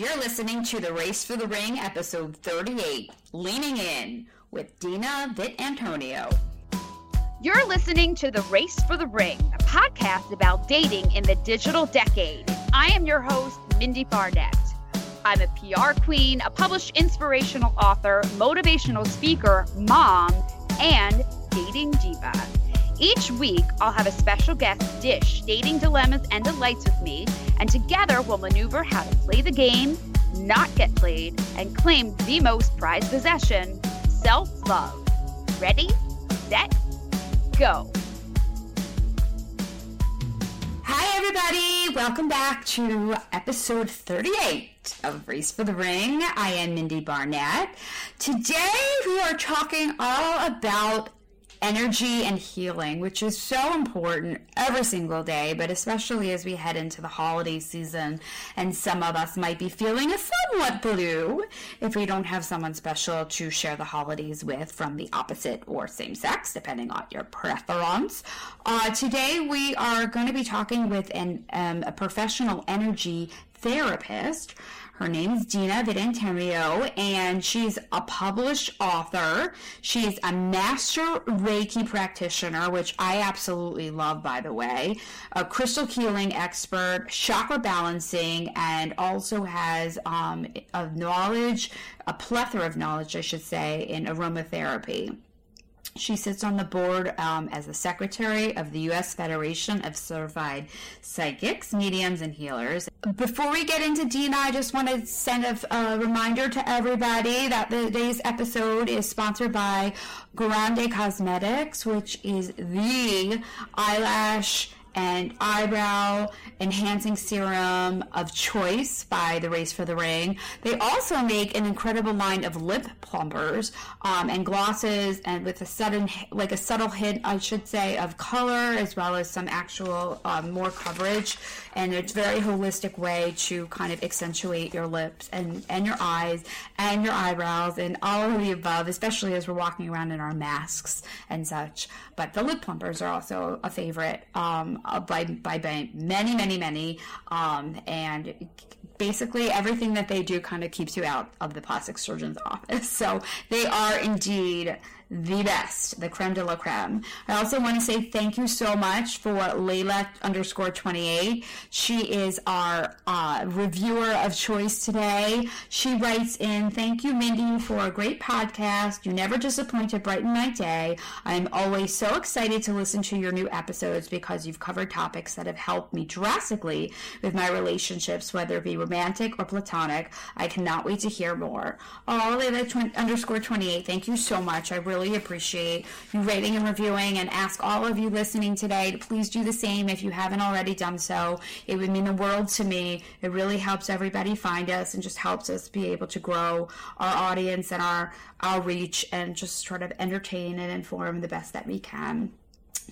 You're listening to the Race for the Ring, episode 38, Leaning In with Dina Vitantonio. You're listening to The Race for the Ring, a podcast about dating in the digital decade. I am your host, Mindie Barnett. I'm a PR queen, a published inspirational author, motivational speaker, mom, and dating diva. Each week, I'll have a special guest dish dating dilemmas and delights with me, and together we'll maneuver how to play the game, not get played, and claim the most prized possession self love. Ready, set, go. Hi, everybody. Welcome back to episode 38 of Race for the Ring. I am Mindie Barnett. Today, we are talking all about energy and healing, which is so important every single day, but especially as we head into the holiday season. And some of us might be feeling a somewhat blue if we don't have someone special to share the holidays with from the opposite or same sex, depending on your preference. Uh, today, we are going to be talking with an, um, a professional energy therapist. Her name is Dina Vitantonio, and she's a published author. She's a master Reiki practitioner, which I absolutely love, by the way, a crystal healing expert, chakra balancing, and also has um, a knowledge, a plethora of knowledge, I should say, in aromatherapy. She sits on the board um, as the secretary of the U.S. Federation of Certified Psychics, Mediums, and Healers. Before we get into Dina, I just want to send a, a reminder to everybody that today's episode is sponsored by Grande Cosmetics, which is the eyelash and eyebrow enhancing serum of choice by the Race for the Ring. They also make an incredible line of lip plumpers um, and glosses, and with a sudden, like a subtle hint, I should say, of color as well as some actual um, more coverage. And it's a very holistic way to kind of accentuate your lips and, and your eyes and your eyebrows and all of the above, especially as we're walking around in our masks and such. But the lip plumpers are also a favorite. Um, uh, by, by, by many, many, many. Um, and basically everything that they do kind of keeps you out of the plastic surgeon's office. So they are indeed the best, the creme de la creme. I also want to say thank you so much for Layla underscore 28. She is our uh, reviewer of choice today. She writes in, Thank you, Mindie, for a great podcast. You never disappoint to brighten my day. I'm always so excited to listen to your new episodes because you've covered topics that have helped me drastically with my relationships, whether it be romantic or platonic. I cannot wait to hear more. Oh, Layla tw- underscore 28, thank you so much. I really really appreciate you rating and reviewing and ask all of you listening today to please do the same if you haven't already done so. It would mean the world to me. It really helps everybody find us and just helps us be able to grow our audience and our, our reach and just sort of entertain and inform the best that we can.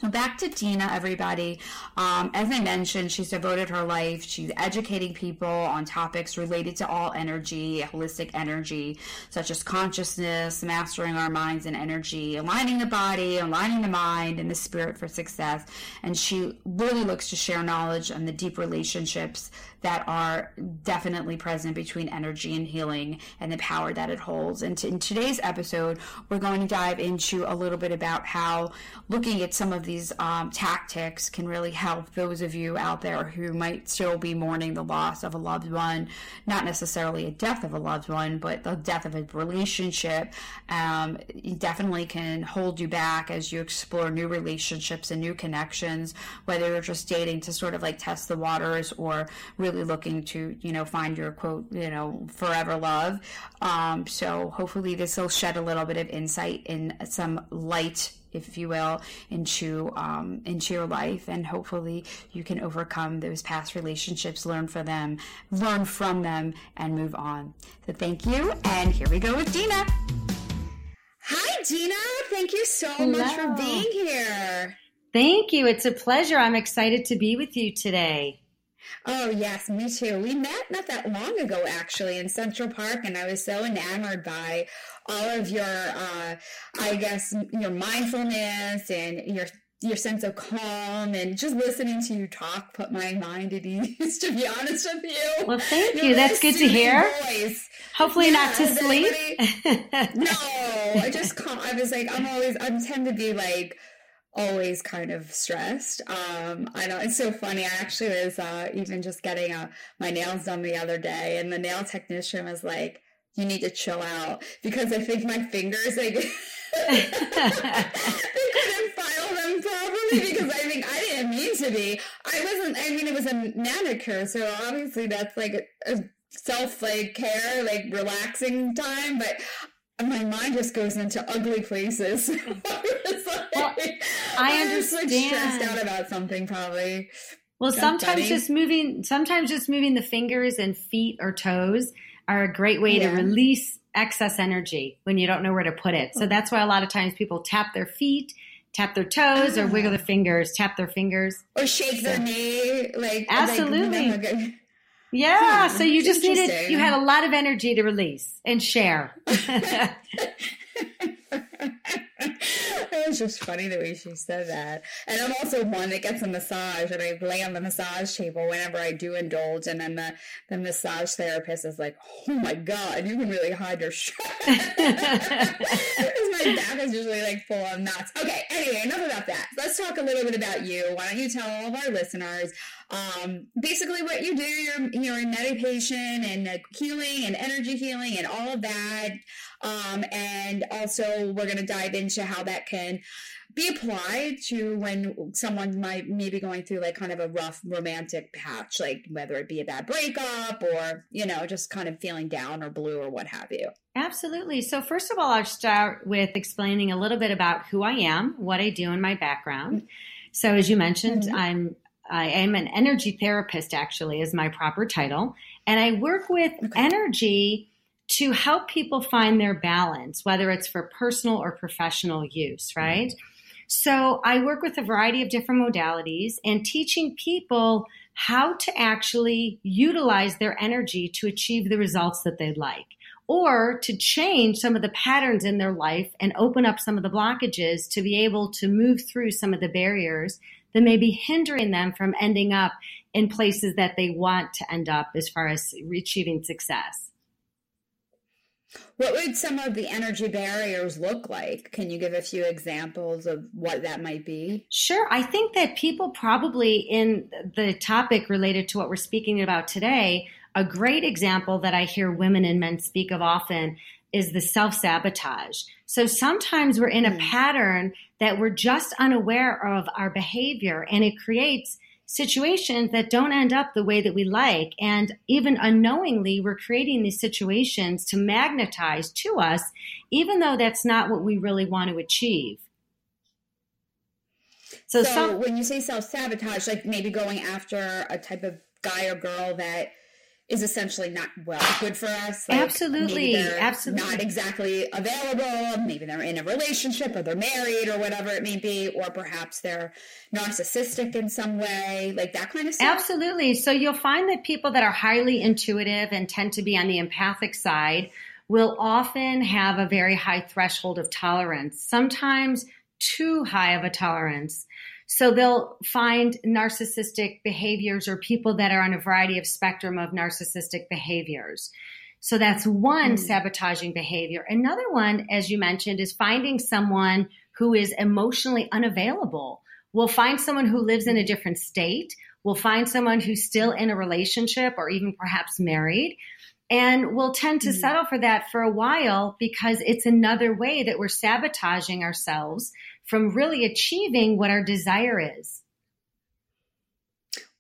So back to Dina, everybody. Um, as I mentioned, she's devoted her life. She's educating people on topics related to all energy, holistic energy, such as consciousness, mastering our minds and energy, aligning the body, aligning the mind and the spirit for success. And she really looks to share knowledge on the deep relationships that are definitely present between energy and healing and the power that it holds. And in today's episode, we're going to dive into a little bit about how looking at some of these um, tactics can really help those of you out there who might still be mourning the loss of a loved one, not necessarily a death of a loved one, but the death of a relationship. Um, definitely can hold you back as you explore new relationships and new connections, whether you're just dating to sort of like test the waters or really looking to, you know, find your quote, you know, forever love. Um, so hopefully this will shed a little bit of insight in some light if you will, into um, into your life, and hopefully you can overcome those past relationships, learn from them, learn from them, and move on. So thank you, and here we go with Dina. Hi, Dina. Thank you so Hello. much for being here. Thank you. It's a pleasure. I'm excited to be with you today. Oh, yes, me too. We met not that long ago, actually, in Central Park, and I was so enamored by all of your, uh, I guess, your mindfulness and your your sense of calm and just listening to you talk put my mind at ease to be honest with you. Well thank you. that's good to hear. voice. hopefully yeah, not to sleep. No i just can i was like i'm always i tend to be like always kind of stressed. Um, I know it's so funny. I actually was uh, even just getting uh, my nails done the other day, and the nail technician was like, "You need to chill out," because I think my fingers like they couldn't file them properly because I think I didn't mean to be. I wasn't. I mean, it was a manicure, so obviously that's like a, a self like care, like relaxing time, but my mind just goes into ugly places. like, well, I understand. Just, like stressed out about something, probably. Well, That's sometimes just moving, sometimes just moving the fingers and feet or toes are a great way yeah. to release excess energy when you don't know where to put it. So oh. that's why a lot of times people tap their feet, tap their toes, or ah. wiggle their fingers, tap their fingers, or shake so. their knee, like absolutely. Like, yeah, hmm, so you just needed you had a lot of energy to release and share. it was just funny the way she said that. And I'm also one that gets a massage and I lay on the massage table whenever I do indulge and then the, the massage therapist is like, Oh my god, you can really hide your stress. my back is usually like full of knots. Okay, anyway, enough about that. Let's talk a little bit about you. Why don't you tell all of our listeners um, basically what you do, you're, you're in meditation and healing and energy healing and all of that. Um, and also we're going to dive into how that can be applied to when someone might maybe going through like kind of a rough romantic patch, like whether it be a bad breakup or, you know, just kind of feeling down or blue or what have you. Absolutely. So, first of all, I'll start with explaining a little bit about who I am, what I do, and my background. So, as you mentioned, mm-hmm. I'm I am an energy therapist, actually, is my proper title. And I work with okay. energy to help people find their balance, whether it's for personal or professional use, mm-hmm. right? So I work with a variety of different modalities and teaching people how to actually utilize their energy to achieve the results that they'd like or to change some of the patterns in their life and open up some of the blockages to be able to move through some of the barriers that may be hindering them from ending up in places that they want to end up as far as achieving success. What would some of the energy barriers look like? Can you give a few examples of what that might be? Sure. I think that people probably in the topic related to what we're speaking about today, a great example that I hear women and men speak of often is the self sabotage. So sometimes we're in a hmm. pattern that we're just unaware of our behavior and it creates situations that don't end up the way that we like. And even unknowingly, we're creating these situations to magnetize to us, even though that's not what we really want to achieve. So, so some, when you say self sabotage, like maybe going after a type of guy or girl that is essentially not well good for us. Like absolutely, absolutely, not exactly available. Maybe they're in a relationship, or they're married, or whatever it may be, or perhaps they're narcissistic in some way, like that kind of stuff. Absolutely. So you'll find that people that are highly intuitive and tend to be on the empathic side will often have a very high threshold of tolerance. Sometimes too high of a tolerance. So they'll find narcissistic behaviors or people that are on a variety of spectrum of narcissistic behaviors. So that's one mm. sabotaging behavior. Another one, as you mentioned, is finding someone who is emotionally unavailable We'll find someone who lives in a different state. We'll find someone who's still in a relationship or even perhaps married. And we'll tend to mm-hmm. settle for that for a while because it's another way that we're sabotaging ourselves from really achieving what our desire is.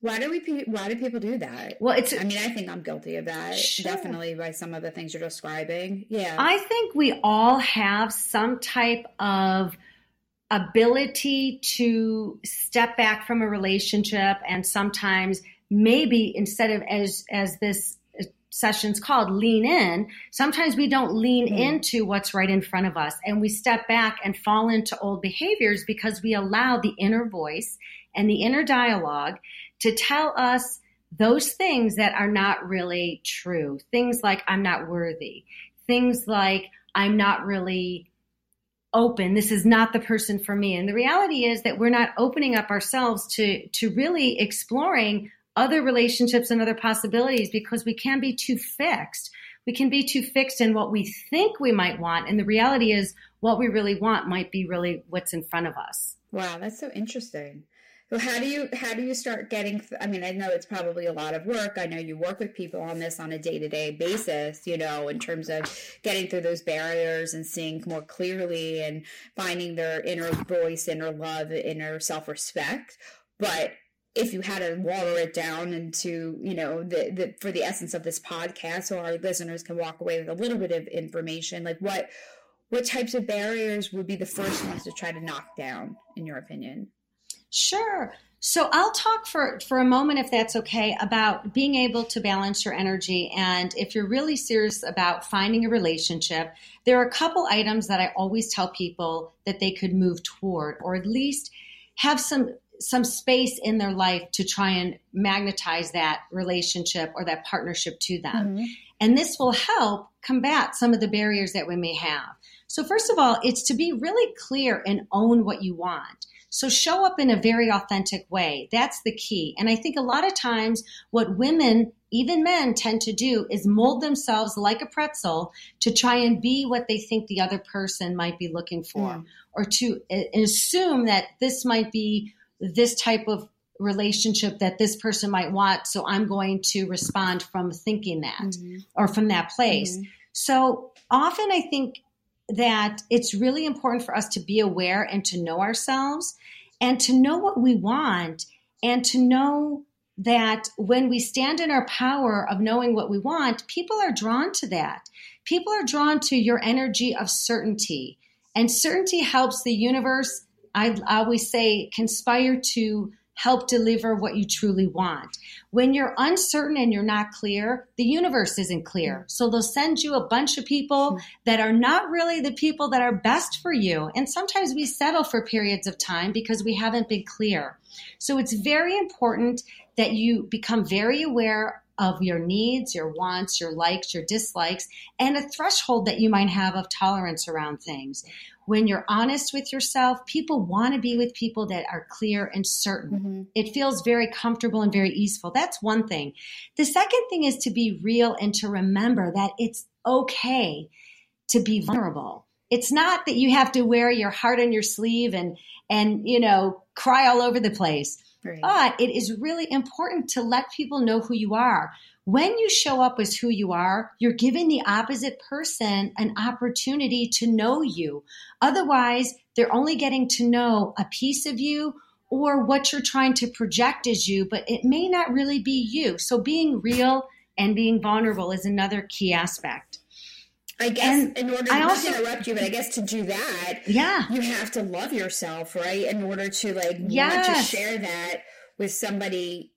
Why do we? Why do people do that? Well, it's. I mean, I think I'm guilty of that. Sure. Definitely by some of the things you're describing. Yeah. I think we all have some type of ability to step back from a relationship, and sometimes maybe instead of as as this sessions called lean in, sometimes we don't lean mm. into what's right in front of us and we step back and fall into old behaviors because we allow the inner voice and the inner dialogue to tell us those things that are not really true. Things like, I'm not worthy. Things like, I'm not really open. This is not the person for me. And the reality is that we're not opening up ourselves to, to really exploring other relationships and other possibilities because we can be too fixed. We can be too fixed in what we think we might want. And the reality is, what we really want might be really what's in front of us. Wow, that's so interesting. So how do you how do you start getting i mean i know it's probably a lot of work i know you work with people on this on a day-to-day basis you know in terms of getting through those barriers and seeing more clearly and finding their inner voice inner love inner self-respect but if you had to water it down into you know the, the for the essence of this podcast so our listeners can walk away with a little bit of information like what what types of barriers would be the first ones to try to knock down in your opinion Sure. So I'll talk for, for a moment, if that's okay, about being able to balance your energy. And if you're really serious about finding a relationship, there are a couple items that I always tell people that they could move toward, or at least have some some space in their life to try and magnetize that relationship or that partnership to them. Mm-hmm. And this will help combat some of the barriers that we may have. So, first of all, it's to be really clear and own what you want. So show up in a very authentic way. That's the key. And I think a lot of times what women, even men, tend to do is mold themselves like a pretzel to try and be what they think the other person might be looking for, mm. or to uh, assume that this might be this type of relationship that this person might want. So I'm going to respond from thinking that mm-hmm. or from that place. Mm-hmm. So often I think that it's really important for us to be aware and to know ourselves and to know what we want and to know that when we stand in our power of knowing what we want, people are drawn to that. People are drawn to your energy of certainty. And certainty helps the universe, I always say, conspire to help deliver what you truly want. When you're uncertain and you're not clear, the universe isn't clear. Hmm. So they'll send you a bunch of people hmm. that are not really the people that are best for you. And sometimes we settle for periods of time because we haven't been clear. So it's very important that you become very aware of your needs, your wants, your likes, your dislikes, and a threshold that you might have of tolerance around things when you're honest with yourself, people want to be with people that are clear and certain. Mm-hmm. It feels very comfortable and very easeful. That's one thing. The second thing is to be real and to remember that it's okay to be vulnerable. It's not that you have to wear your heart on your sleeve and and you know cry all over the place. Right. But it is really important to let people know who you are. When you show up as who you are, you're giving the opposite person an opportunity to know you. Otherwise, they're only getting to know a piece of you or what you're trying to project as you, but it may not really be you. So being real and being vulnerable is another key aspect. I guess and in order I not also, to interrupt you, but I guess to do that, yeah, you have to love yourself, right? In order to like yes. want to share that with somebody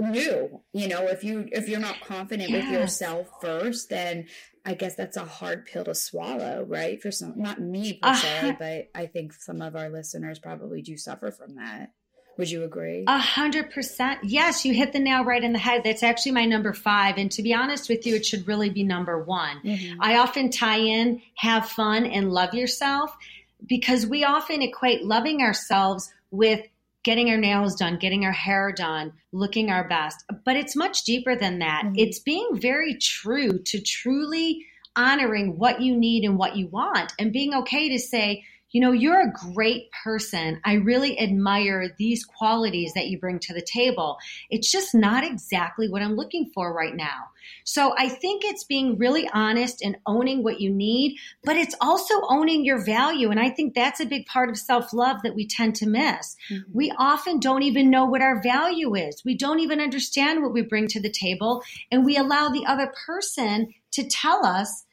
new you know? If you if you're not confident with yourself first then i guess that's a hard pill to swallow right? For some not me per uh, se but i think some of our listeners probably do suffer from that would you agree a hundred percent yes you hit the nail right in the head that's actually my number five and to be honest with you it should really be number one mm-hmm. i often tie in have fun and love yourself because we often equate loving ourselves with getting our nails done, getting our hair done, looking our best. But it's much deeper than that. Mm-hmm. It's being very true to truly honoring what you need and what you want and being okay to say, you know, you're a great person. I really admire these qualities that you bring to the table. It's just not exactly what I'm looking for right now. So I think it's being really honest and owning what you need, but it's also owning your value. And I think that's a big part of self love that we tend to miss. Mm-hmm. We often don't even know what our value is. We don't even understand what we bring to the table. And we allow the other person to tell us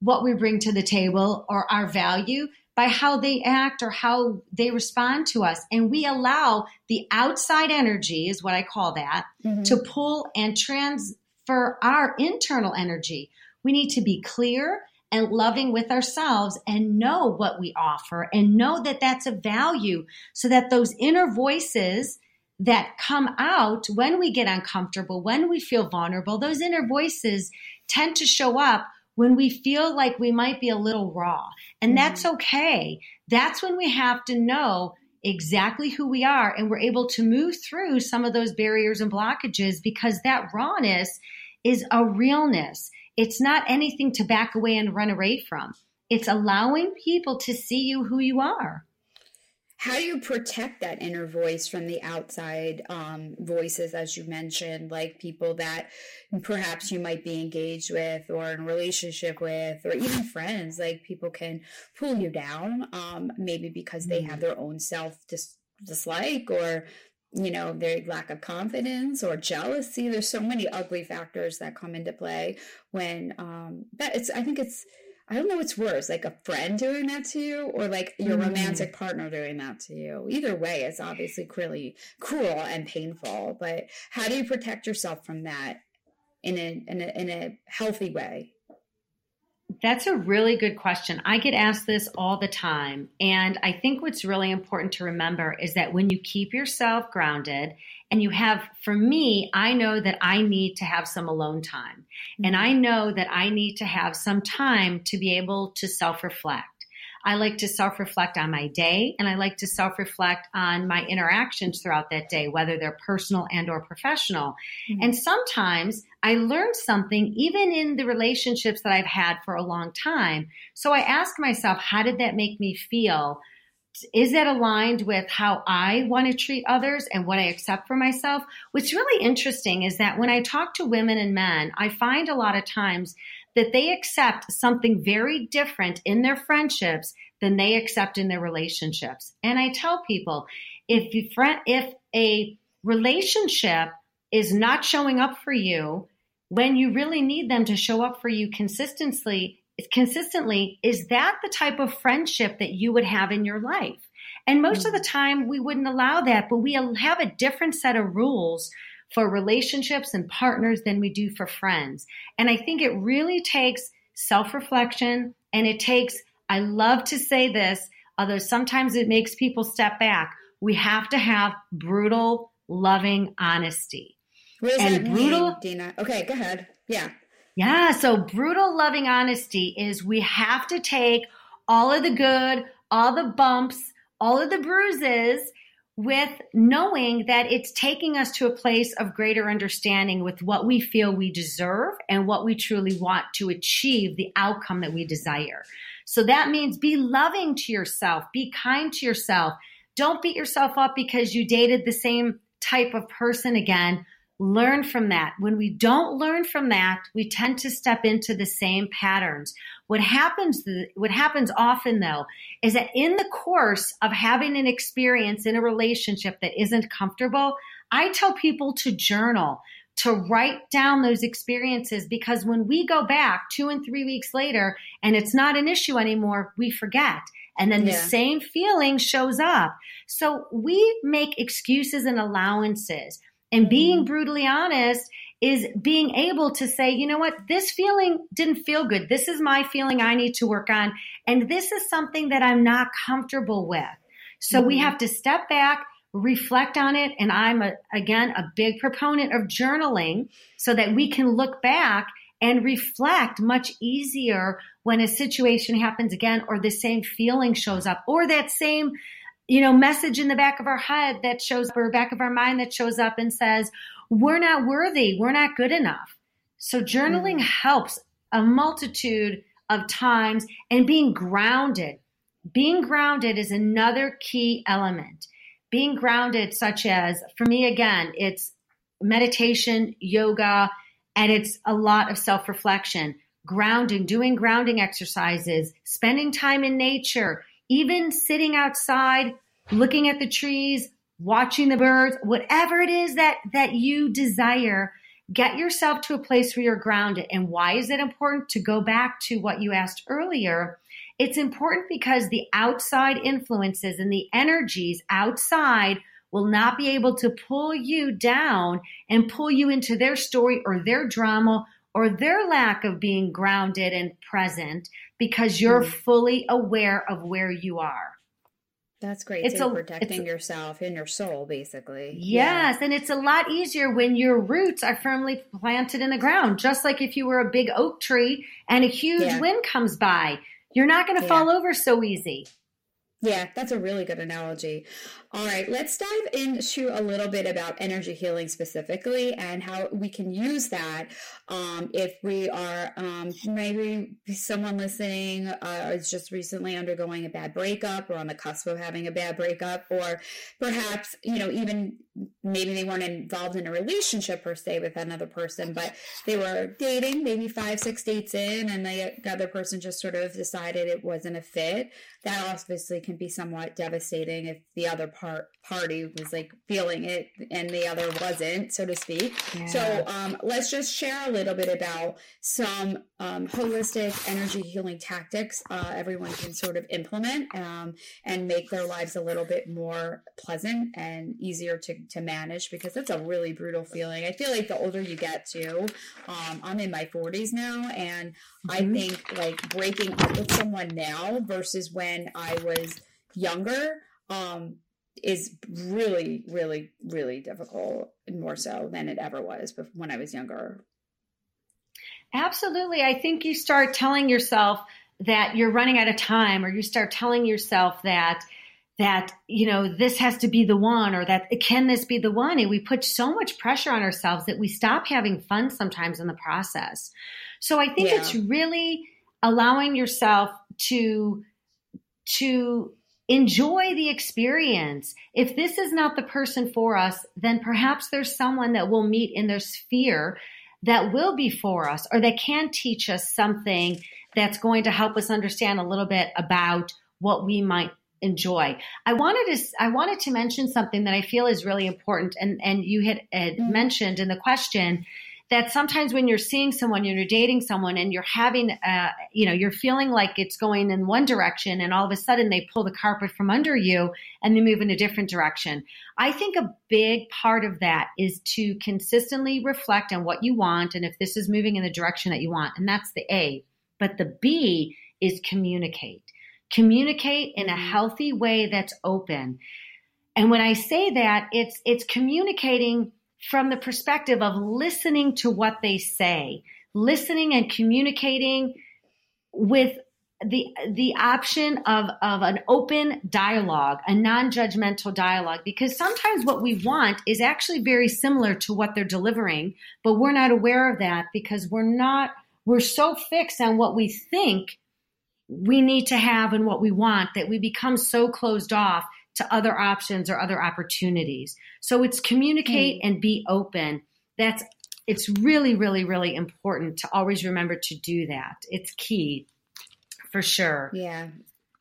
what we bring to the table or our value by how they act or how they respond to us. And we allow the outside energy, is what I call that, mm-hmm. to pull and transfer our internal energy. We need to be clear and loving with ourselves and know what we offer and know that that's a value so that those inner voices that come out when we get uncomfortable, when we feel vulnerable, those inner voices tend to show up when we feel like we might be a little raw. And mm-hmm. that's okay. That's when we have to know exactly who we are and we're able to move through some of those barriers and blockages because that rawness is a realness. It's not anything to back away and run away from. It's allowing people to see you who you are how do you protect that inner voice from the outside um, voices as you mentioned like people that perhaps you might be engaged with or in a relationship with or even friends like people can pull you down um, maybe because they have mm-hmm. their own self dis- dislike or you know their lack of confidence or jealousy there's so many ugly factors that come into play when um that it's i think it's I don't know what's worse, like a friend doing that to you or like your mm. romantic partner doing that to you. Either way, it's obviously really cruel and painful. But how do you protect yourself from that in a in a, in a healthy way? That's a really good question. I get asked this all the time. And I think what's really important to remember is that when you keep yourself grounded and you have, for me, I know that I need to have some alone time. And I know that I need to have some time to be able to self reflect. I like to self reflect on my day and I like to self reflect on my interactions throughout that day, whether they're personal and or professional. Mm-hmm. And sometimes I learn something even in the relationships that I've had for a long time. So I ask myself, how did that make me feel? Is that aligned with how I want to treat others and what I accept for myself? What's really interesting is that when I talk to women and men, I find a lot of times that they accept something very different in their friendships than they accept in their relationships. And I tell people if you if a relationship is not showing up for you when you really need them to show up for you consistently consistently is that the type of friendship that you would have in your life? And most mm-hmm. of the mm. time we wouldn't allow that but we have a different set of rules for relationships and partners than we do for friends. And i think it really takes self-reflection and it takes i love to say this although sometimes it makes people step back. We have to have brutal loving honesty. What does and that brutal mean, dina? Okay go ahead. Yeah yeah. So brutal loving honesty is we have to take all of the good, all the bumps, all of the bruises with knowing that it's taking us to a place of greater understanding with what we feel we deserve and what we truly want to achieve the outcome that we desire. So that means be loving to yourself, be kind to yourself. Don't beat yourself up because you dated the same type of person again learn from that. When we don't learn from that, we tend to step into the same patterns. What happens, what happens often though, is that in the course of having an experience in a relationship that isn't comfortable, I tell people to journal, to write down those experiences because when we go back two and three weeks later and it's not an issue anymore, we forget. And then yeah. the same feeling shows up. So we make excuses and allowances. And being brutally honest is being able to say, you know what, this feeling didn't feel good. This is my feeling I need to work on. And this is something that I'm not comfortable with. So mm-hmm. we have to step back, reflect on it. And I'm, a, again, a big proponent of journaling so that we can look back and reflect much easier when a situation happens again or the same feeling shows up or that same you know, message in the back of our head that shows up or back of our mind that shows up and says, we're not worthy, we're not good enough. So journaling mm. helps a multitude of times and being grounded. being grounded is another key element. Being grounded, such as for me, again, it's meditation, yoga, and it's a lot of self reflection, grounding, doing grounding exercises, spending time in nature, even sitting outside, looking at the trees, watching the birds, whatever it is that, that you desire, get yourself to a place where you're grounded. And why is it important to go back to what you asked earlier? It's important because the outside influences and the energies outside will not be able to pull you down and pull you into their story or their drama or their lack of being grounded and present because you're mm. fully aware of where you are. That's great. It's so a, protecting yourself and your soul, basically. Yes, yeah. and it's a lot easier when your roots are firmly planted in the ground. Just like if you were a big oak tree and a huge yeah. wind comes by, you're not going to yeah. fall over so easy. Yeah, that's a really good analogy. All right, let's dive into a little bit about energy healing specifically and how we can use that um, if we are um, maybe someone listening uh, is just recently undergoing a bad breakup or on the cusp of having a bad breakup, or perhaps, you know, even maybe they weren't involved in a relationship per se with another person, but they were dating, maybe five, six dates in, and the other person just sort of decided it wasn't a fit. That obviously can be somewhat devastating if the other part party was like feeling it and the other wasn't, so to speak. Yeah. So um, let's just share a little bit about some um, holistic energy healing tactics uh, everyone can sort of implement um, and make their lives a little bit more pleasant and easier to, to manage because it's a really brutal feeling. I feel like the older you get too, um, I'm in my 40s now, and mm-hmm. I think like breaking up with someone now versus when I was younger um, is really, really, really difficult, more so than it ever was when I was younger. Absolutely. I think you start telling yourself that you're running out of time, or you start telling yourself that that you know this has to be the one or that can this be the one and we put so much pressure on ourselves that we stop having fun sometimes in the process so i think yeah. it's really allowing yourself to to enjoy the experience. If this is not the person for us, then perhaps there's someone that we'll meet in their sphere that will be for us or that can teach us something that's going to help us understand a little bit about what we might enjoy. I wanted to I wanted to mention something that I feel is really important and and you had, had mm-hmm. mentioned in the question that sometimes when you're seeing someone, you're dating someone, and you're having, uh, you know, you're feeling like it's going in one direction, and all of a sudden they pull the carpet from under you and they move in a different direction. I think a big part of that is to consistently reflect on what you want and if this is moving in the direction that you want, and that's the A. But the B is communicate. Communicate in a mm-hmm. healthy way that's open. And when I say that, it's it's communicating from the perspective of listening to what they say, listening and communicating with the the option of of an open dialogue, a non-judgmental dialogue because sometimes what we want is actually very similar to what they're delivering, but we're not aware of that because we're not we're so fixed on what we think we need to have and what we want that we become so closed off to other options or other opportunities. So it's communicate mm. and be open. That's it's really, really, really important to always remember to do that. It's key for sure. Yeah.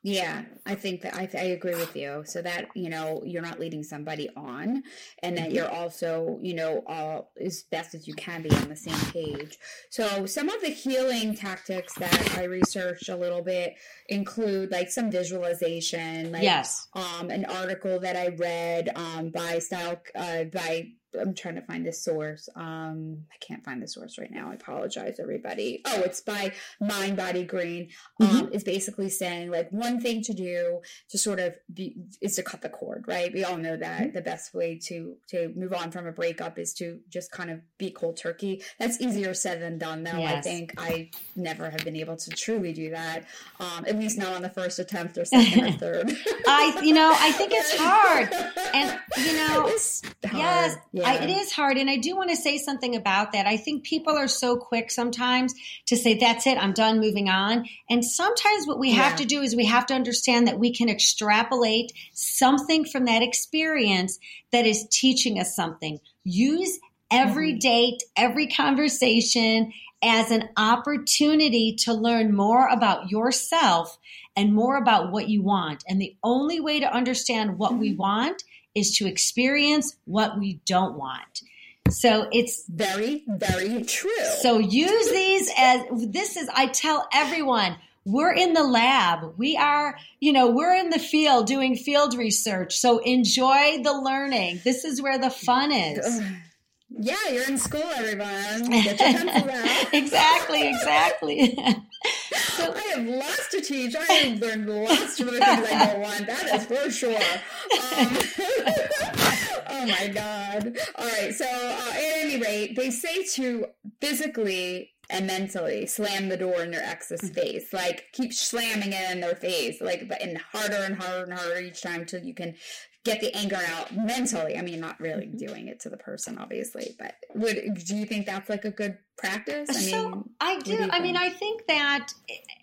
Yeah, I think that I, I, agree with you. So that you know you're not leading somebody on, and that mm-hmm. you're also you know all as best as you can be on the same page. So some of the healing tactics that I researched a little bit include like some visualization. Like, yes. Um, an article that I read um, by style uh, by I'm trying to find the source. Um, I can't find the source right now. I apologize, everybody. Oh, it's by Mind Body Green. Um, mm-hmm. is basically saying like one thing to do to sort of be is to cut the cord, right? We all know that mm-hmm. the best way to to move on from a breakup is to just kind of be cold turkey. That's easier said than done, though. Yes. I think I never have been able to truly do that. Um, at least not on the first attempt or second or third. I, you know, I think it's hard, and you know, hard. yes. Yeah yeah. I, it is hard. And I do want to say something about that. I think people are so quick sometimes to say, that's it, I'm done, moving on. And sometimes what we yeah. have to do is we have to understand that we can extrapolate something from that experience that is teaching us something. Use every mm-hmm. date, every conversation as an opportunity to learn more about yourself and more about what you want. And the only way to understand what we mm-hmm. want is to experience what we don't want. So it's very, very true. So use these as this is, I tell everyone, we're in the lab. We are, you know, we're in the field doing field research. So enjoy the learning. This is where the fun is. Yeah, you're in school, everyone. Get your pencil out. exactly, exactly. so I have lots to teach. I have learned lots of the things I don't want. That is for sure. Um, oh my god! All right. So uh, at any rate, they say to physically and mentally slam the door in their ex's mm. face like keep slamming it in their face like but and harder and harder and harder each time till you can get the anger out mentally. I mean, not really mm-hmm. doing it to the person, obviously, but would do you think that's like a good practice? I so mean, I do. do I mean, I think that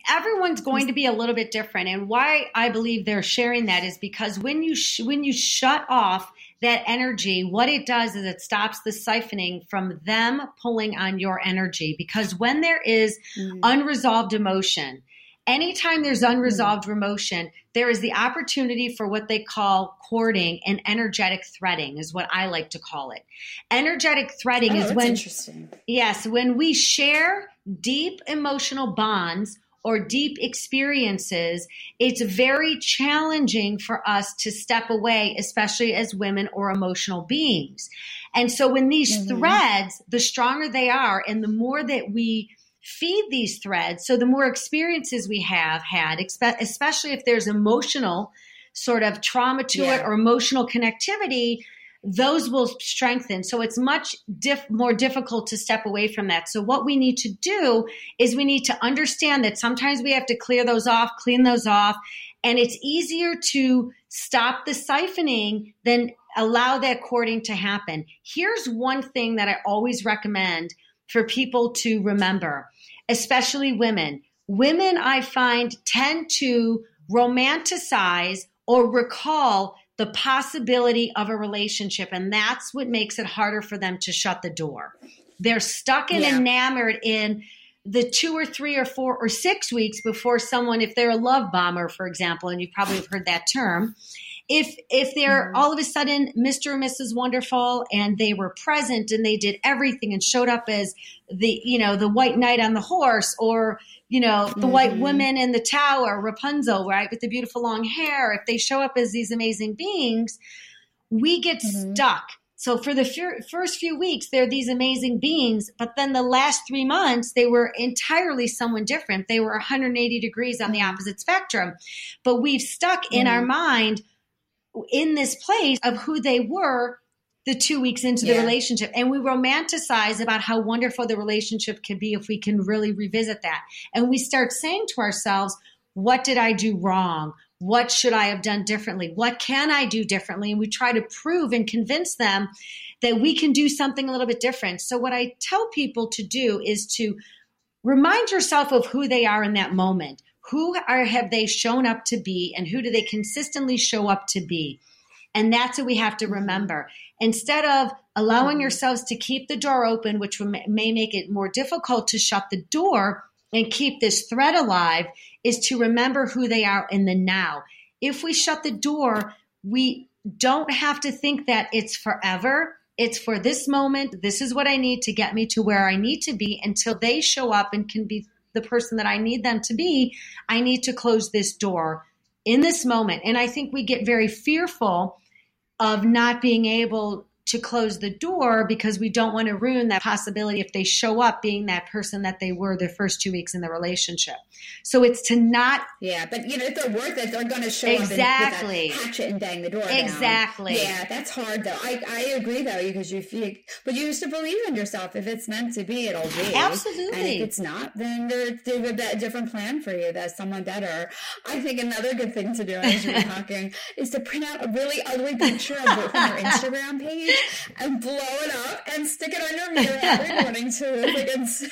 everyone's going to be a little bit different, and why I believe they're sharing that is because when you sh- when you shut off that energy, what it does is it stops the siphoning from them pulling on your energy. Because when there is mm. unresolved emotion, anytime there's unresolved mm. emotion, there is the opportunity for what they call cording and energetic threading, is what I like to call it. Energetic threading oh, is when, yes, when we share deep emotional bonds or deep experiences, it's very challenging for us to step away, especially as women or emotional beings. And so when these mm-hmm. threads, the stronger they are, and the more that we feed these threads, so the more experiences we have had, especially if there's emotional sort of trauma to yeah. it or emotional connectivity, those will strengthen. So it's much diff- more difficult to step away from that. So what we need to do is we need to understand that sometimes we have to clear those off, clean those off, and it's easier to stop the siphoning than allow that cording to happen. Here's one thing that I always recommend for people to remember, especially women. Women, I find, tend to romanticize or recall the possibility of a relationship. And that's what makes it harder for them to shut the door. They're stuck and yeah. enamored in the two or three or four or six weeks before someone, if they're a love bomber, for example, and you probably have heard that term, if if they're mm-hmm. all of a sudden Mr. and Mrs. Wonderful and they were present and they did everything and showed up as the you know the white knight on the horse or you know the mm-hmm. white woman in the tower Rapunzel right with the beautiful long hair if they show up as these amazing beings we get mm-hmm. stuck so for the fir- first few weeks, they're these amazing beings, but then the last three months, they were entirely someone different. They were 180 degrees on the mm-hmm. opposite spectrum. But we've stuck in our mm-hmm. mind in this place of who they were the two weeks into yeah. the relationship. And we romanticize about how wonderful the relationship could be if we can really revisit that. And we start saying to ourselves, what did I do wrong? What should I have done differently? What can I do differently? And we try to prove and convince them that we can do something a little bit different. So, what I tell people to do is to remind yourself of who they are in that moment who are have they shown up to be and who do they consistently show up to be? And that's what we have to remember. Instead of allowing mm-hmm. yourselves to keep the door open which may make it more difficult to shut the door and keep this thread alive is to remember who they are in the now. If we shut the door we don't have to think that it's forever. It's for this moment. This is what i need to get me to where i need to be until they show up and can be the person that I need them to be, I need to close this door in this moment. And I think we get very fearful of not being able to close the door because we don't want to ruin that possibility if they show up being that person that they were the first two weeks in the relationship. So it's to not. Yeah, but you know, if they're worth it, they're going to show exactly. up and hatchet and bang the door Exactly. Down. Yeah, that's hard though. I, I agree though because you feel, but you used to believe in yourself. If it's meant to be, it'll be. Absolutely. And if it's not, then there's a different plan for you. That's someone better. I think another good thing to do as you're talking is to print out a really ugly picture of, it from your Instagram page and blow it up and stick it on your mirror every morning to like it's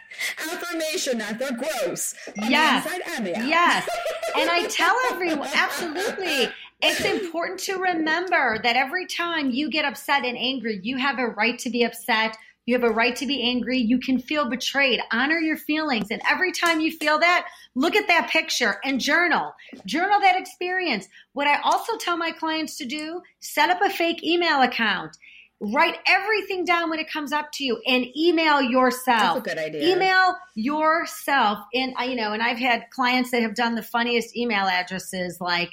affirmation that they're gross. yes. Yes. and I tell everyone, absolutely. It's important to remember that every time you get upset and angry, you have a right to be upset. You have a right to be angry. You can feel betrayed. Honor your feelings. And every time you feel that, look at that picture and journal. Journal that experience. What I also tell my clients to do, set up a fake email account. Write everything down when it comes up to you and email yourself. That's a good idea. Email yourself. And you know, and I've had clients that have done the funniest email addresses like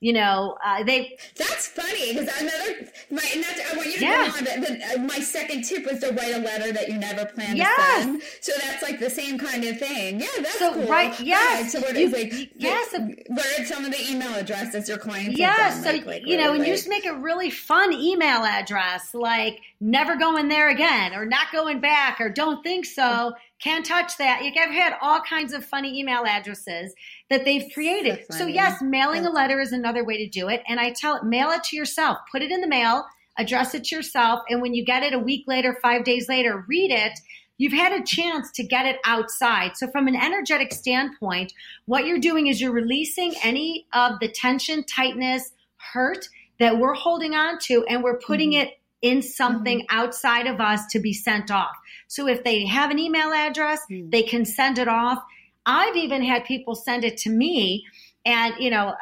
you know, uh, they. That's funny because another. My, not to, I want you to yeah. go on. But, uh, my second tip was to write a letter that you never planned yes. to send. So that's like the same kind of thing. Yeah, that's so, cool. Right. Yes. Yeah, so what you, like yes. Where some of the email addresses your clients. Yes. So like, like, you know, and you just make a really fun email address like never going there again or not going back or don't think so. Can't touch that. You've had all kinds of funny email addresses that they've created. So, so yes, mailing a letter is another way to do it. And I tell it, mail it to yourself. Put it in the mail, address it to yourself, and when you get it a week later, five days later, read it. You've had a chance to get it outside. So, from an energetic standpoint, what you're doing is you're releasing any of the tension, tightness, hurt that we're holding on to, and we're putting mm-hmm. it in something mm-hmm. outside of us to be sent off. So if they have an email address, mm-hmm. they can send it off. I've even had people send it to me, and you know,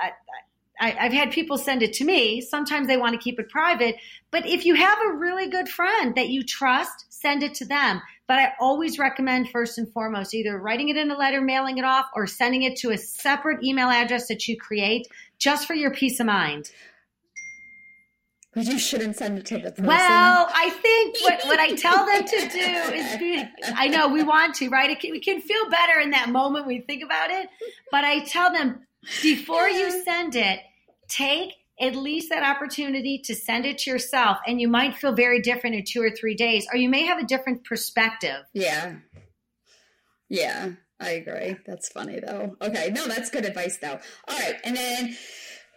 I, have had people send it to me. Sometimes they want to keep it private, but if you have a really good friend that you trust, send it to them. But I always recommend first and foremost either writing it in a letter, mailing it off, or sending it to a separate email address that you create just for your peace of mind. You shouldn't send it to the person. Well, I think what, what I tell them to do is be, I know we want to, right? Can, we can feel better in that moment when we think about it. But I tell them before you send it, take at least that opportunity to send it to yourself. And you might feel very different in two or three days, or you may have a different perspective. Yeah. Yeah, I agree. That's funny though. Okay. No, that's good advice though. All right. And then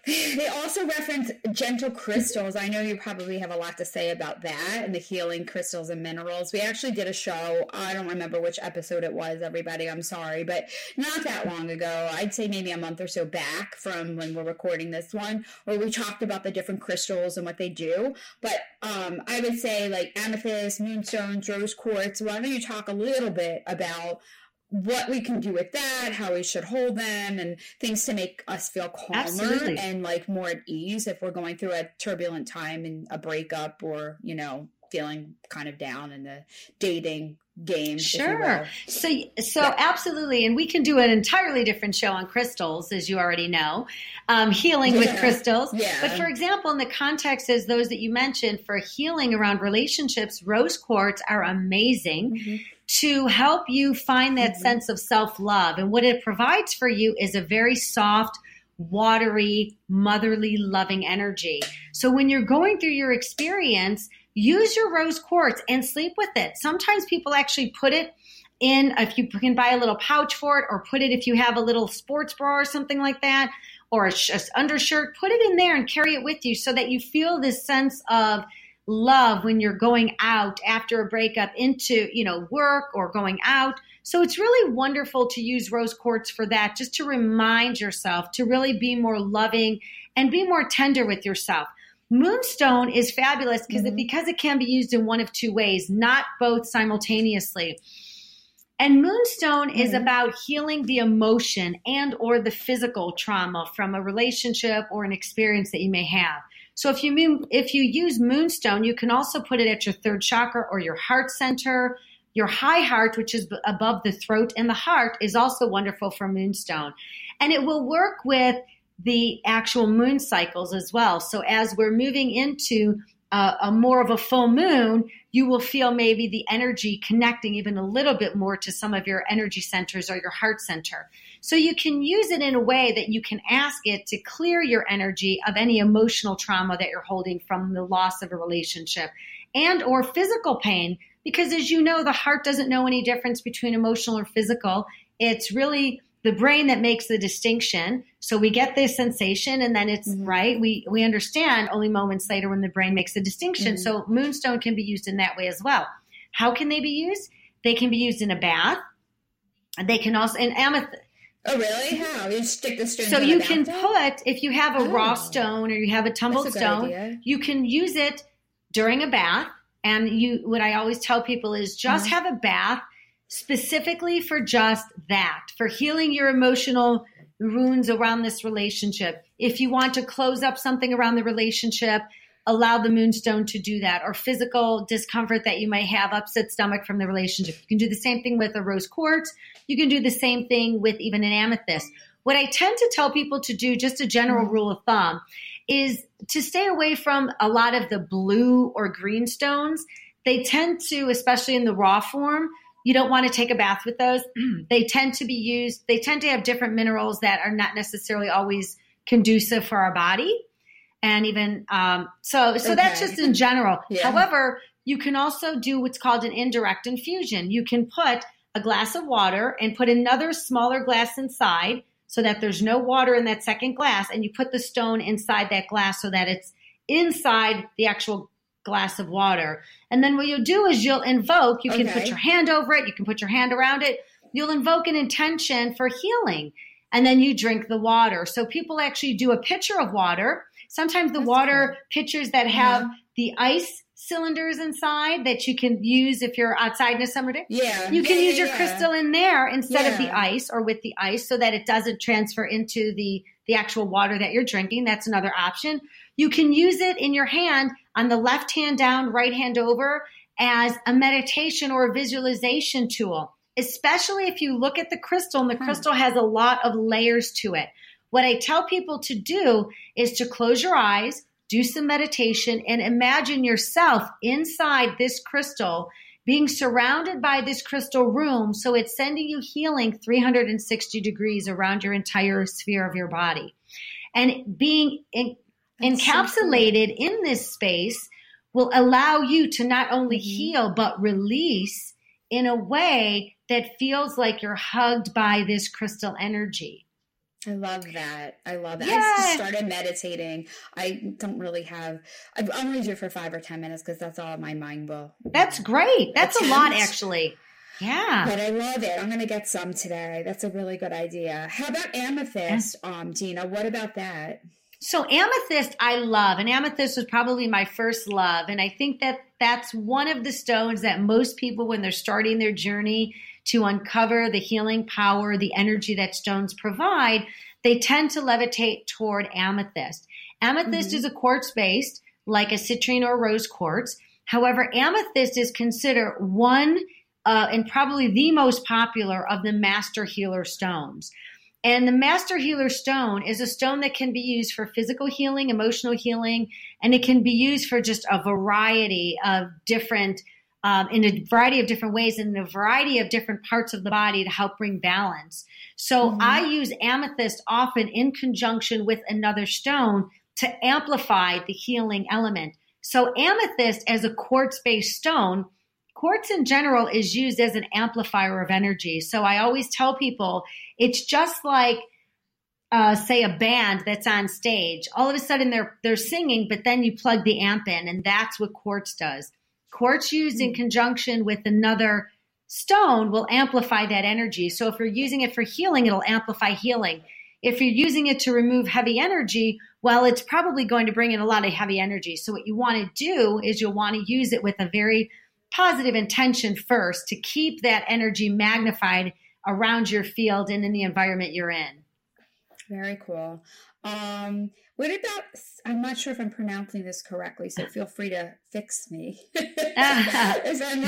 they also reference gentle crystals. I know you probably have a lot to say about that and the healing crystals and minerals. We actually did a show. I don't remember which episode it was, everybody. I'm sorry, but not that long ago. I'd say maybe a month or so back from when we're recording this one, where we talked about the different crystals and what they do. But um, I would say like amethyst, moonstones, rose quartz. Why don't you talk a little bit about what we can do with that, how we should hold them, and things to make us feel calmer Absolutely. and like more at ease if we're going through a turbulent time and a breakup or, you know, feeling kind of down in the dating game. Sure. So, so yeah. absolutely, and we can do an entirely different show on crystals, as you already know, um, healing yeah. with crystals. Yeah. But for example, in the context as those that you mentioned for healing around relationships, rose quartz are amazing. Mm-hmm to help you find that mm-hmm. sense of self love. And what it provides for you is a very soft, watery, motherly, loving energy. So when you're going through your experience, use your rose quartz and sleep with it. Sometimes people actually put it in, if you can buy a little pouch for it, or put it if you have a little sports bra or something like that, or a, a undershirt, put it in there and carry it with you so that you feel this sense of love when you're going out after a breakup into, you know, work or going out. So it's really wonderful to use rose quartz for that, just to remind yourself to really be more loving and be more tender with yourself. Moonstone is fabulous because mm-hmm. it, because it can be used in one of two ways, not both simultaneously. And moonstone mm-hmm. is about healing the emotion and or the physical trauma from a relationship or an experience that you may have. So if you if you use moonstone, you can also put it at your third chakra or your heart center. Your high heart, which is above the throat and the heart, is also wonderful for moonstone. And it will work with the actual moon cycles as well. So as we're moving into a, a, more of a full moon, you will feel maybe the energy connecting even a little bit more to some of your energy centers or your heart center. So you can use it in a way that you can ask it to clear your energy of any emotional trauma that you're holding from the loss of a relationship and or physical pain because as you know the heart doesn't know any difference between emotional or physical. It's really the brain that makes the distinction. So we get this sensation and then it's mm-hmm. right. We we understand only moments later when the brain makes the distinction. Mm-hmm. So moonstone can be used in that way as well. How can they be used? They can be used in a bath. They can also in amethyst. Oh, really? How? You stick the stone. So you can put if you have a oh. raw stone or you have a tumbled a stone, idea. you can use it during a bath. And you, what I always tell people is just mm-hmm. have a bath specifically for just that, for healing your emotional wounds around this relationship. If you want to close up something around the relationship, allow the moonstone to do that, or physical discomfort that you might have, upset stomach from the relationship. You can do the same thing with a rose quartz. You can do the same thing with even an amethyst. What I tend to tell people to do, just a general mm-hmm. rule of thumb, is to stay away from a lot of the blue or green stones. They tend to, especially in the raw form, you don't want to take a bath with those. they tend to be used, they tend to have different minerals that are not necessarily always conducive for our body. And even um, so, so okay. that's just in general. Yeah. However, you can also do what's called an indirect infusion. You can put a glass of water and put another smaller glass inside so that there's no water in that second glass, and you put the stone inside that glass so that it's inside the actual glass of water. And then what you'll do is you'll invoke, you can okay. put your hand over it, you can put your hand around it, you'll invoke an intention for healing. And then you drink the water. So people actually do a pitcher of water. Sometimes the That's water cool. pitchers that have yeah. the ice cylinders inside that you can use if you're outside in a summer day. Yeah. You can yeah, use your yeah. crystal in there instead of the ice or with the ice so that it doesn't transfer into the the actual water that you're drinking. That's another option. You can use it in your hand on the left hand down, right hand over as a meditation or a visualization tool, especially if you look at the crystal and the hmm. crystal has a lot of layers to it. What I tell people to do is to close your eyes, do some meditation, and imagine yourself inside this crystal being surrounded by this crystal room. So it's sending you healing 360 degrees around your entire sphere of your body. And being in, encapsulated so in this space will allow you to not only mm-hmm. heal, but release in a way that feels like you're hugged by this crystal energy. I love that. I love that. Yeah. I just started meditating. I don't really have. I'm only do it for five or ten minutes because that's all my mind will. That's great. That's attempt. a lot, actually. Yeah. But I love it. I'm going to get some today. That's a really good idea. How about amethyst, um, Dina? What about that? So amethyst, I love, and amethyst was probably my first love, and I think that that's one of the stones that most people, when they're starting their journey, to uncover the healing power, the energy that stones provide, they tend to levitate toward amethyst. Amethyst mm-hmm. is a quartz based, like a citrine or rose quartz. However, amethyst is considered one uh, and probably the most popular of the master healer stones. And the Master Healer Stone is a stone that can be used for physical healing, emotional healing, and it can be used for just a variety of different um, in a variety of different ways in a variety of different parts of the body to help bring balance. So mm-hmm. I use amethyst often in conjunction with another stone to amplify the healing element. So amethyst as a quartz based stone, quartz in general is used as an amplifier of energy. So I always tell people it's just like uh, say a band that's on stage. All of a sudden they're they're singing, but then you plug the amp in, and that's what quartz does. Quartz used in mm. conjunction with another stone will amplify that energy. So if you're using it for healing, it'll amplify healing. If you're using it to remove heavy energy, well, it's probably going to bring in a lot of heavy energy. So what you want to do is you'll want to use it with a very positive intention first to keep that energy magnified around your field and in the environment you're in. Very cool. Um, what about? I'm not sure if I'm pronouncing this correctly, so feel free to fix me if I'm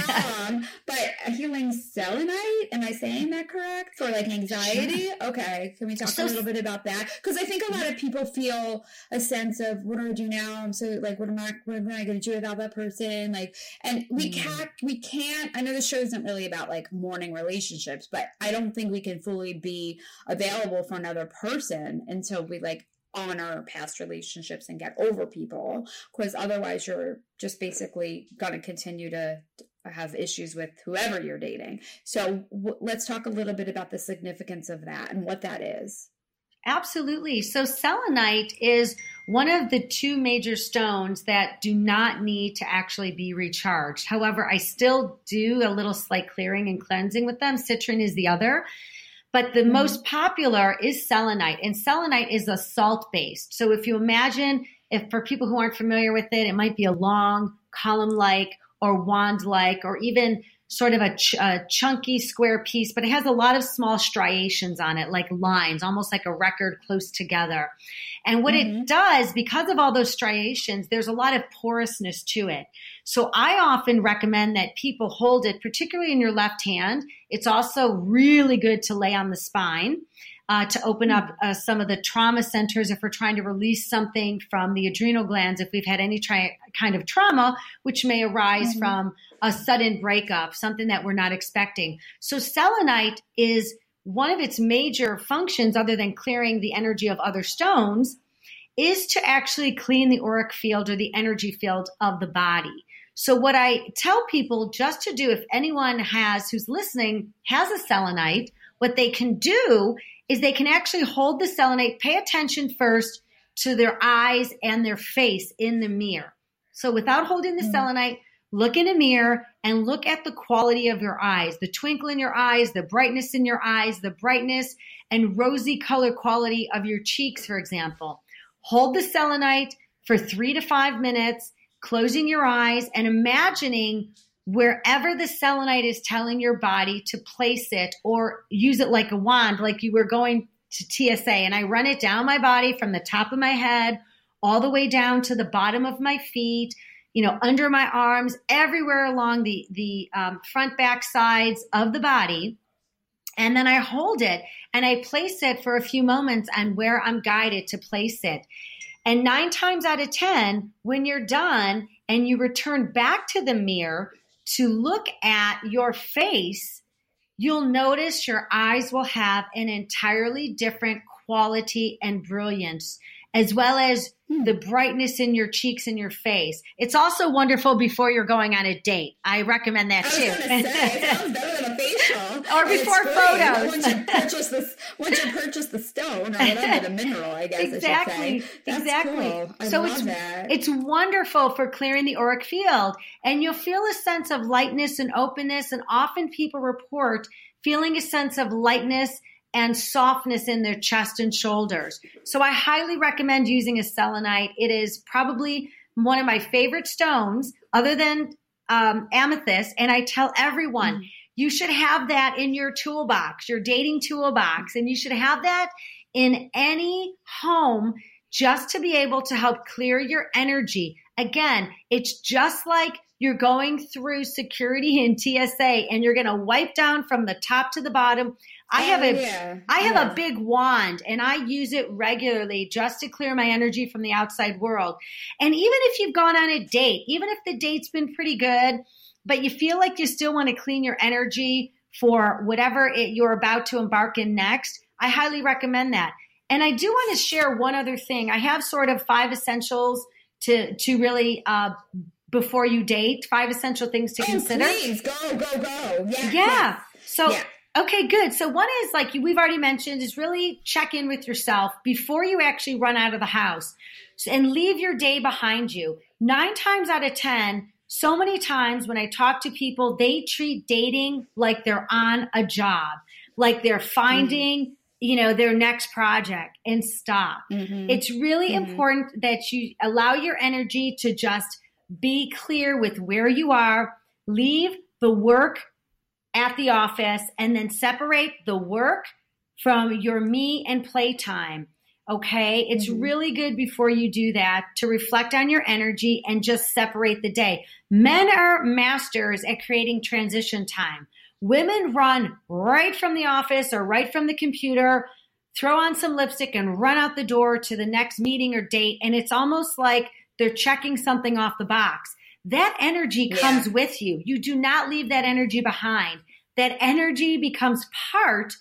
wrong. But healing selenite, am I saying that correct? For like anxiety? Sure. Okay, can we talk so, a little bit about that? Because I think a lot of people feel a sense of what do I do now? I'm so like, what am I? What am I going to do without that person? Like, and we mm. can't. We can't. I know the show isn't really about like mourning relationships, but I don't think we can fully be available for another person until we like honor past relationships and get over people because otherwise you're just basically going to continue to have issues with whoever you're dating. So w- let's talk a little bit about the significance of that and what that is. Absolutely. So selenite is one of the two major stones that do not need to actually be recharged. However, I still do a little slight clearing and cleansing with them. Citrine is the other. But the mm-hmm. most popular is selenite, and selenite is a salt based. So if you imagine, if for people who aren't familiar with it, it might be a long column like or wand like, or even sort of a, ch- a, chunky square piece, but it has a lot of small striations on it, like lines, almost like a record close together. And what mm-hmm. it does, because of all those striations, there's a lot of porousness to it. So I often recommend that people hold it, particularly in your left hand. It's also really good to lay on the spine. Uh, to open up uh, some of the trauma centers if we're trying to release something from the adrenal glands, if we've had any tri- kind of trauma, which may arise mm-hmm. from a sudden breakup, something that we're not expecting. So, selenite is one of its major functions, other than clearing the energy of other stones, is to actually clean the auric field or the energy field of the body. So, what I tell people just to do, if anyone has who's listening has a selenite, what they can do is they can actually hold the selenite, pay attention first to their eyes and their face in the mirror. So, without holding the mm-hmm. selenite, look in a mirror and look at the quality of your eyes, the twinkle in your eyes, the brightness in your eyes, the brightness and rosy color quality of your cheeks, for example. Hold the selenite for three to five minutes closing your eyes and imagining wherever the selenite is telling your body to place it or use it like a wand, like you were going to TSA. And I run it down my body from the top of my head all the way down to the bottom of my feet, you know, under my arms, everywhere along the, the um, front, back sides of the body. And then I hold it and I place it for a few moments on where I'm guided to place it. And nine times out of 10, when you're done and you return back to the mirror to look at your face, you'll notice your eyes will have an entirely different quality and brilliance as well as hmm. the brightness in your cheeks and your face. It's also wonderful before you're going on a date. I recommend that too. Say, better than a facial. or before photos. once you purchase the once you purchase the stone or whatever the mineral, I guess exactly. exactly. Cool. I so it's that. it's wonderful for clearing the auric field, and you'll feel a sense of lightness and openness. And often people report feeling a sense of lightness and softness in their chest and shoulders. So I highly recommend using a selenite. It is probably one of my favorite stones, other than um, amethyst. And I tell everyone, mm-hmm. you should have that in your toolbox, your dating toolbox, and you should have that in any home just to be able to help clear your energy. Again, it's just like you're going through security in TSA and you're going to wipe down from the top to the bottom I have a yeah. I have yeah. a big wand and I use it regularly just to clear my energy from the outside world. And even if you've gone on a date, even if the date's been pretty good, but you feel like you still want to clean your energy for whatever it, you're about to embark in next, I highly recommend that. And I do want to share one other thing. I have sort of five essentials to to really uh, before you date, five essential things to oh, consider. Please go, go, go. Yeah. Yeah. So yeah. Okay, good. So one is like we've already mentioned is really check in with yourself before you actually run out of the house and leave your day behind you. 9 times out of 10, so many times when I talk to people, they treat dating like they're on a job, like they're finding mm-hmm you know their next project and stop mm-hmm. it's really mm-hmm. important that you allow your energy to just be clear with where you are leave the work at the office and then separate the work from your me and play time. Okay. It's mm-hmm. really good before you do that to reflect on your energy and just separate the day. Men are masters at creating transition time. Women run right from the office or right from the computer, throw on some lipstick and run out the door to the next meeting or date. And it's almost like they're checking something off the box. That energy comes yeah. with you. You do not leave that energy behind. That energy becomes part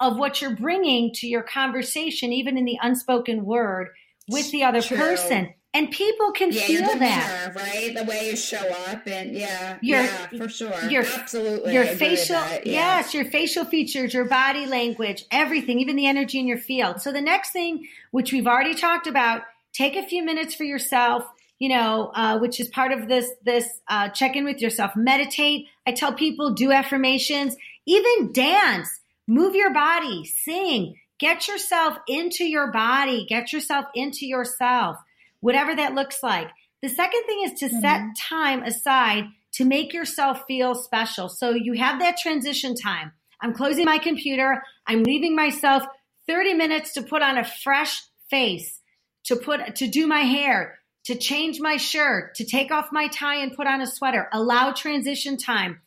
of what you're bringing to your conversation, even in the unspoken word with the other True. person. And people can yeah, feel that. right? The way you show up and yeah, Your- yeah, for sure. your- Absolutely. Your I facial, yeah. yes, your facial features, your body language, everything, even the energy in your field. So the next thing, which we've already talked about, take a few minutes for yourself. You know, uh, which is part of this this uh, check in with yourself. Meditate. I tell people do affirmations, even dance, move your body, sing, get yourself into your body, get yourself into yourself, whatever that looks like. The second thing is to set time aside to make yourself feel special. So you have that transition time. I'm closing my computer. I'm leaving myself 30 minutes to put on a fresh face, to put to do my hair, to change my shirt, to take off my tie and put on a sweater. Allow transition time.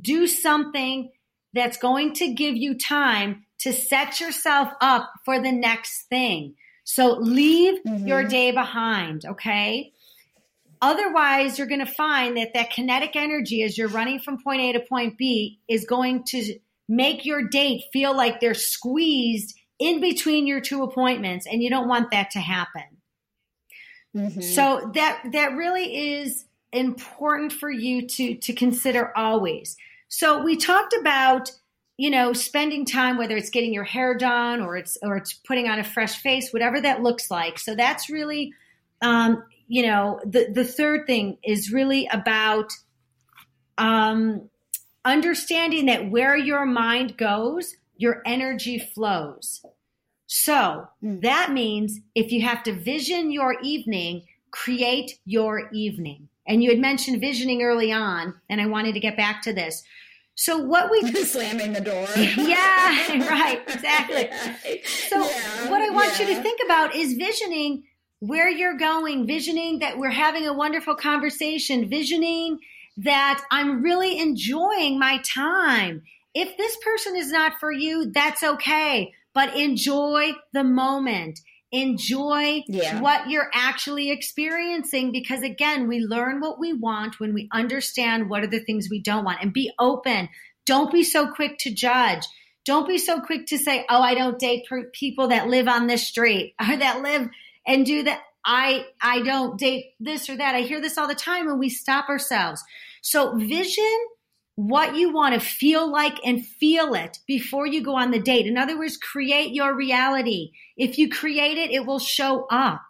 Do something that's going to give you time to set yourself up for the next thing. So leave mm-hmm. your day behind, okay? Otherwise, you're going to find that that kinetic energy as you're running from point A to point B is going to make your date feel like they're squeezed in between your two appointments and you don't want that to happen. Mm-hmm. So that that really is important for you to to consider always. So we talked about you know spending time whether it's getting your hair done or it's or it's putting on a fresh face whatever that looks like. So that's really um you know the the third thing is really about um understanding that where your mind goes, your energy flows. So hmm. that means if you have to vision your evening, create your evening. And you had mentioned visioning early on, and I wanted to get back to this. So what we slamming the door. yeah, right, exactly. So Yeah, what I want you to think about is visioning where you're going, visioning that we're having a wonderful conversation, visioning that I'm really enjoying my time. If this person is not for you, that's okay, but enjoy the moment. Enjoy Yeah. what you're actually experiencing because again, we learn what we want when we understand what are the things we don't want and be open. Don't be so quick to judge. Don't be so quick to say, "Oh, I don't date people that live on this street or that live and do that." I I don't date this or that. I hear this all the time and we stop ourselves. So vision what you want to feel like and feel it before you go on the date. In other words, create your reality. If you create it, it will show up.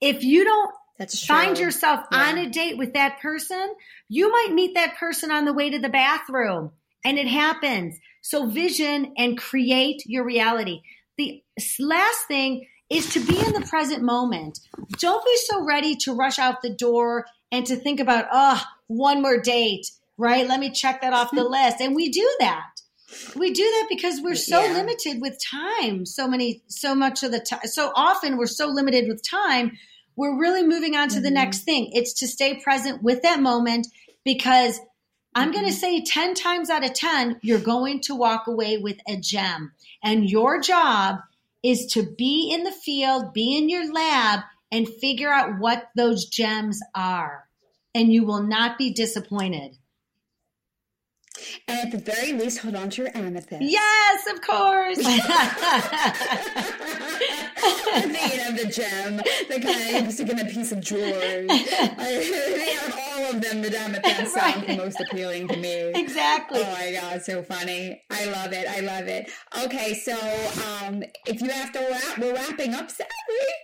If you don't That's true. find yourself Yeah. on a date with that person, you might meet that person on the way to the bathroom and it happens. So vision and create your reality. The last thing is to be in the present moment. Don't be so ready to rush out the door and to think about, oh, one more date, right? Let me check that off the list. And we do that. We do that because we're so Yeah. limited with time. So many, so much of the time. So often we're so limited with time. We're really moving on to the mm-hmm. next thing. It's to stay present with that moment because I'm going to mm-hmm. say 10 times out of 10, you're going to walk away with a gem. And your job is to be in the field, be in your lab, and figure out what those gems are. And you will not be disappointed. And at the very least, hold on to your amethyst. Yes, of course. I'm thinking of the gem, the kind of sticking a piece of jewelry. I, out of all of them, the amethyst sounds the most appealing to me. exactly. Oh my god, so funny. I love it. I love it. Okay, so um if you have to wrap we're wrapping up sadly.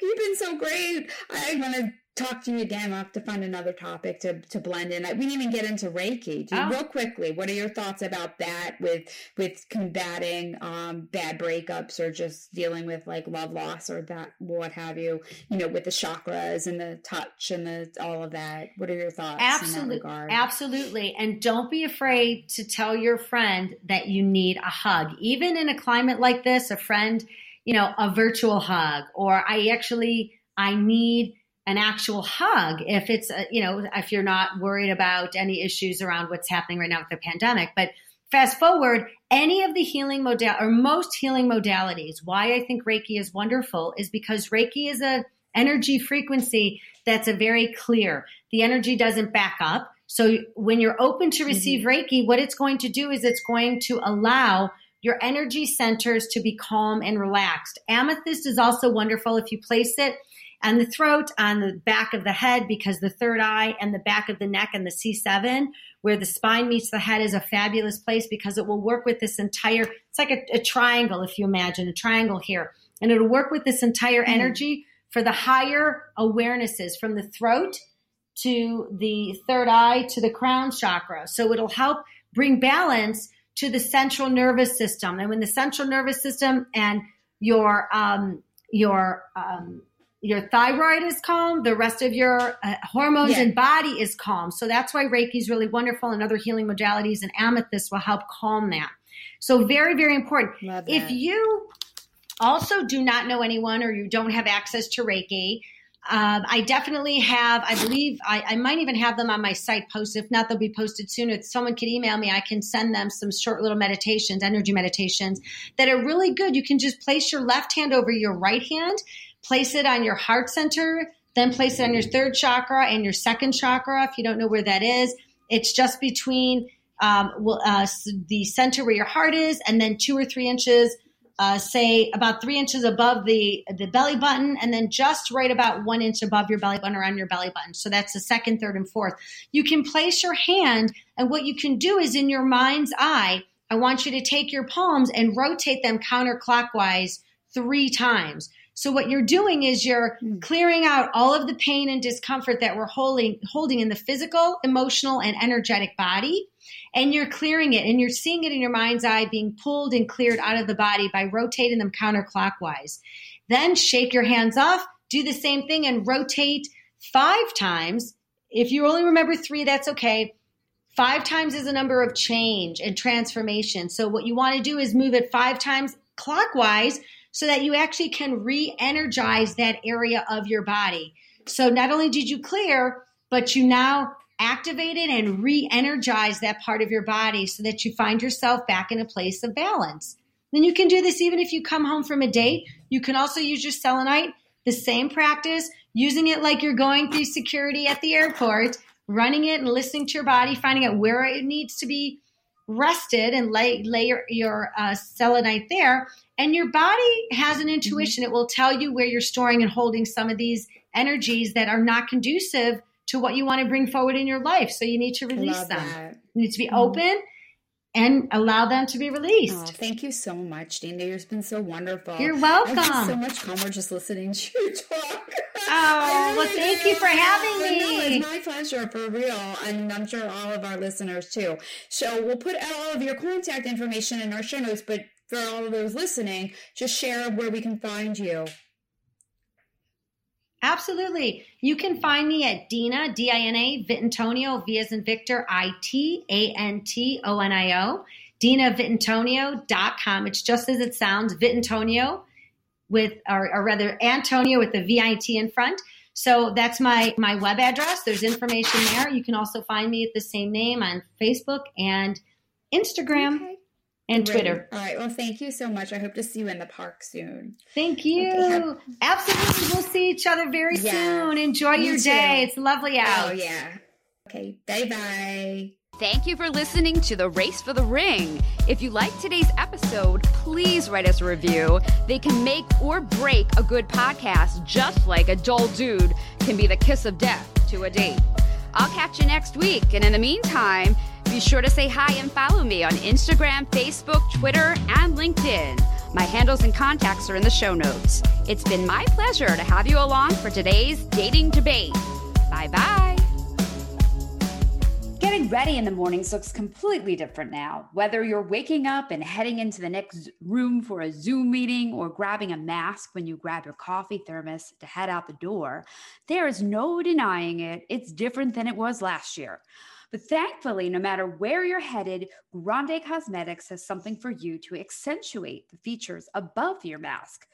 You've been so great. I wanna talk to you again. I'll have to find another topic to, to blend in. We didn't even get into Reiki. Do, Oh. Real quickly, what are your thoughts about that with with combating um, bad breakups or just dealing with like love loss or that what have you? You know, with the chakras and the touch and the all of that. What are your thoughts Absolutely. Absolutely. And don't be afraid to tell your friend that you need a hug. Even in a climate like this, a friend, you know, a virtual hug, or I actually, I need an actual hug if it's, uh, you know, if you're not worried about any issues around what's happening right now with the pandemic. But fast forward, any of the healing modal or most healing modalities, why I think Reiki is wonderful is because Reiki is a energy frequency that's a very clear. The energy doesn't back up. So when you're open to receive Reiki, what it's going to do is it's going to allow your energy centers to be calm and relaxed. Amethyst is also wonderful if you place it and the throat on the back of the head because the third eye and the back of the neck and the C7 where the spine meets the head is a fabulous place because it will work with this entire it's like a, a triangle if you imagine a triangle here. And it'll work with this entire mm. energy for the higher awarenesses from the throat to the third eye to the crown chakra. So it'll help bring balance to the central nervous system. And when the central nervous system and your um, your um, your thyroid is calm, the rest of your uh, hormones yeah. and body is calm. So that's why Reiki is really wonderful and other healing modalities and amethyst will help calm that. So very, very important. If you also do not know anyone or you don't have access to Reiki, um, I definitely have, I believe, I, I, might even have them on my site posted. If not, they'll be posted soon. If someone can email me, I can send them some short little meditations, energy meditations that are really good. You can just place your left hand over your right hand, place it on your heart center, then place it on your third chakra and your second chakra. If you don't know where that is, it's just between um, uh, the center where your heart is and then two or three inches uh, say about three inches above the the belly button, and then just right about one inch above your belly button, around your belly button. So that's the second, third, and fourth. You can place your hand, and what you can do is in your mind's eye, I want you to take your palms and rotate them counterclockwise three times. So what you're doing is you're hmm. clearing out all of the pain and discomfort that we're holding holding in the physical, emotional, and energetic body and you're clearing it and you're seeing it in your mind's eye being pulled and cleared out of the body by rotating them counterclockwise. Then shake your hands off, do the same thing and rotate five times. If you only remember three, that's okay. Five times is a number of change and transformation. So, what you want to do is move it five times clockwise so that you actually can re energize that area of your body. So, not only did you clear, but you now activated and re energize that part of your body so that you find yourself back in a place of balance. Then you can do this even if you come home from a date. You can also use your selenite, the same practice, using it like you're going through security at the airport, running it and listening to your body, finding out where it needs to be rested and lay, lay your, your uh, selenite there. And your body has an intuition. Mm-hmm. It will tell you where you're storing and holding some of these energies that are not conducive to what you want to bring forward in your life. So you need to release them. That. You need to be mm-hmm. open and allow them to be released. Oh, thank you so much, Dina. You've been so wonderful. You're welcome. I so much calmer just listening to you talk. Oh, well, thank you for having me. No, it's my pleasure, for real. And I'm sure all of our listeners too. So we'll put all of your contact information in our show notes, but for all of those listening, just share where we can find you. Absolutely. You can find me at Dina, D I N A, Vitantonio, V as in Victor, I T A N T O N I O, DinaVitantonio.com. It's just as it sounds, Vitantonio with, or, or rather, Antonio with the V I T in front. So that's my, my web address. There's information there. You can also find me at the same name on Facebook and Instagram. Okay and Great. Twitter. All right. Well, thank you so much. I hope to see you in the park soon. Thank you. Okay, Absolutely. We'll see each other very yeah, soon. Enjoy your day. It's lovely oh, out. Oh, yeah. Okay. Bye bye. Thank you for listening to The Race for the Ring. If you like today's episode, please write us a review. They can make or break a good podcast, just like a dull dude can be the kiss of death to a date. I'll catch you next week. And in the meantime, be sure to say hi and follow me on Instagram, Facebook, Twitter, and LinkedIn. My handles and contacts are in the show notes. It's been my pleasure to have you along for today's dating debate. Bye bye. Getting ready in the mornings looks completely different now. Whether you're waking up and heading into the next room for a Zoom meeting or grabbing a mask when you grab your coffee thermos to head out the door, there is no denying it. It's different than it was last year. But thankfully, no matter where you're headed, Grande Cosmetics has something for you to accentuate the features above your mask.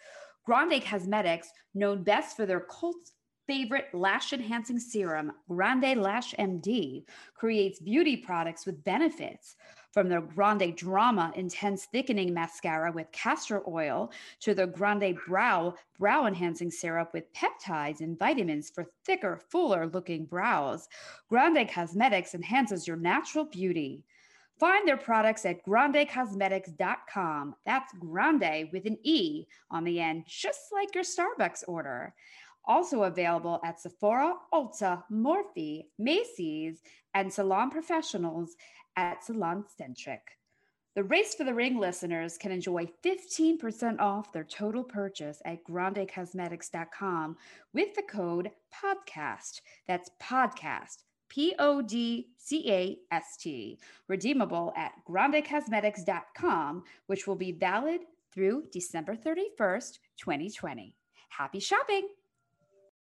Grande Cosmetics, known best for their cult favorite lash enhancing serum, Grande Lash MD, creates beauty products with benefits. From the Grande Drama Intense Thickening Mascara with castor oil to the Grande Brow Brow Enhancing Serum with peptides and vitamins for thicker, fuller looking brows, Grande Cosmetics enhances your natural beauty. Find their products at grandecosmetics.com. That's grande with an E on the end, just like your Starbucks order. Also available at Sephora, Ulta, Morphe, Macy's, and salon professionals at Salon Centric. The Race for the Ring listeners can enjoy 15% off their total purchase at grandecosmetics.com with the code PODCAST. That's PODCAST, P O D C A S T, redeemable at grandecosmetics.com, which will be valid through December 31st, 2020. Happy shopping!